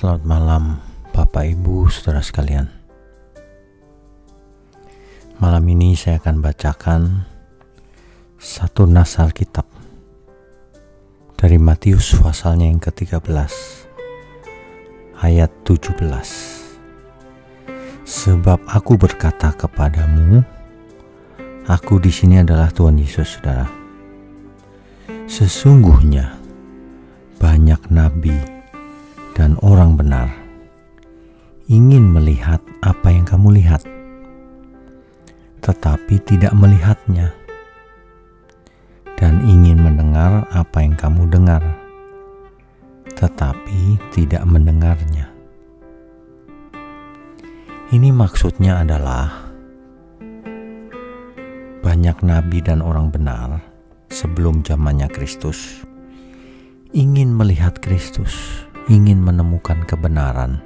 Selamat malam, Bapak Ibu, saudara sekalian. Malam ini saya akan bacakan satu nas Alkitab dari Matius pasalnya yang ke-13 ayat 17. Sebab aku berkata kepadamu, aku di sini adalah Tuhan Yesus, Saudara. Sesungguhnya banyak nabi dan orang benar ingin melihat apa yang kamu lihat, tetapi tidak melihatnya, dan ingin mendengar apa yang kamu dengar, tetapi tidak mendengarnya. Ini maksudnya adalah banyak nabi dan orang benar sebelum zamannya Kristus ingin melihat Kristus, ingin menemukan kebenaran,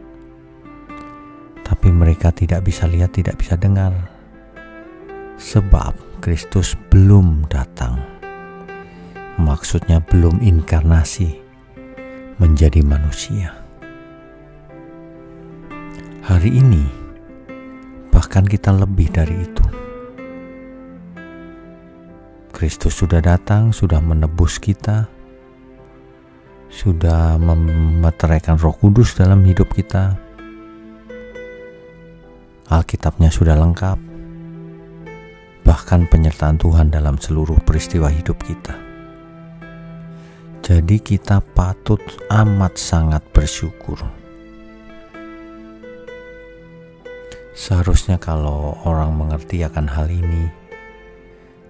tapi mereka tidak bisa lihat, tidak bisa dengar, sebab Kristus belum datang. Maksudnya, belum inkarnasi menjadi manusia. Hari ini, bahkan kita lebih dari itu. Kristus sudah datang, sudah menebus kita sudah memeteraikan Roh Kudus dalam hidup kita. Alkitabnya sudah lengkap, bahkan penyertaan Tuhan dalam seluruh peristiwa hidup kita. Jadi, kita patut amat sangat bersyukur. Seharusnya, kalau orang mengerti akan hal ini,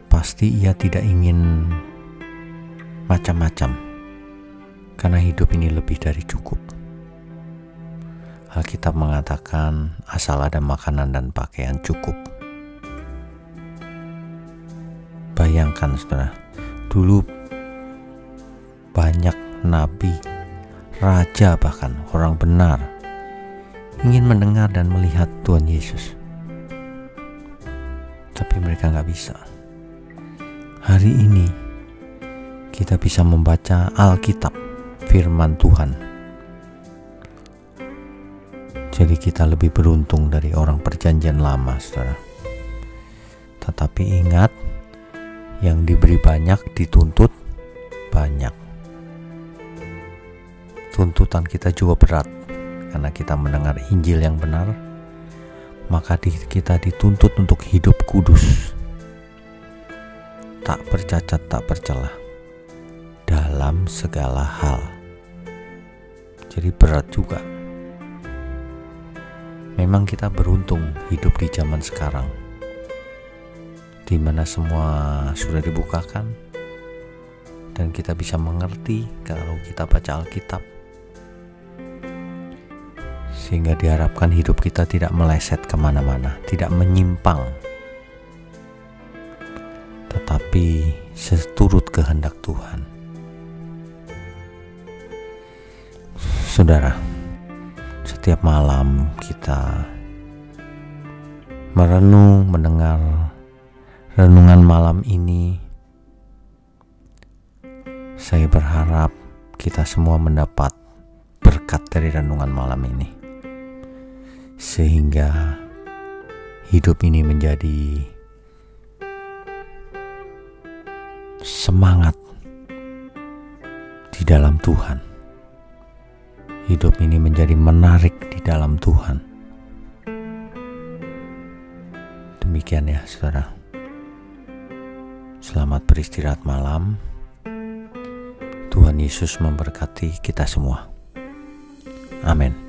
pasti ia tidak ingin macam-macam karena hidup ini lebih dari cukup. Alkitab mengatakan asal ada makanan dan pakaian cukup. Bayangkan saudara, dulu banyak nabi, raja bahkan orang benar ingin mendengar dan melihat Tuhan Yesus. Tapi mereka nggak bisa. Hari ini kita bisa membaca Alkitab firman Tuhan. Jadi kita lebih beruntung dari orang perjanjian lama, saudara. Tetapi ingat, yang diberi banyak dituntut banyak. Tuntutan kita juga berat, karena kita mendengar Injil yang benar, maka kita dituntut untuk hidup kudus. Tak bercacat, tak bercelah dalam segala hal jadi berat juga. Memang kita beruntung hidup di zaman sekarang, di mana semua sudah dibukakan, dan kita bisa mengerti kalau kita baca Alkitab, sehingga diharapkan hidup kita tidak meleset ke mana-mana, tidak menyimpang, tetapi seturut kehendak Tuhan. Saudara, setiap malam kita merenung, mendengar renungan malam ini. Saya berharap kita semua mendapat berkat dari renungan malam ini, sehingga hidup ini menjadi semangat di dalam Tuhan hidup ini menjadi menarik di dalam Tuhan. Demikian ya, saudara. Selamat beristirahat malam. Tuhan Yesus memberkati kita semua. Amin.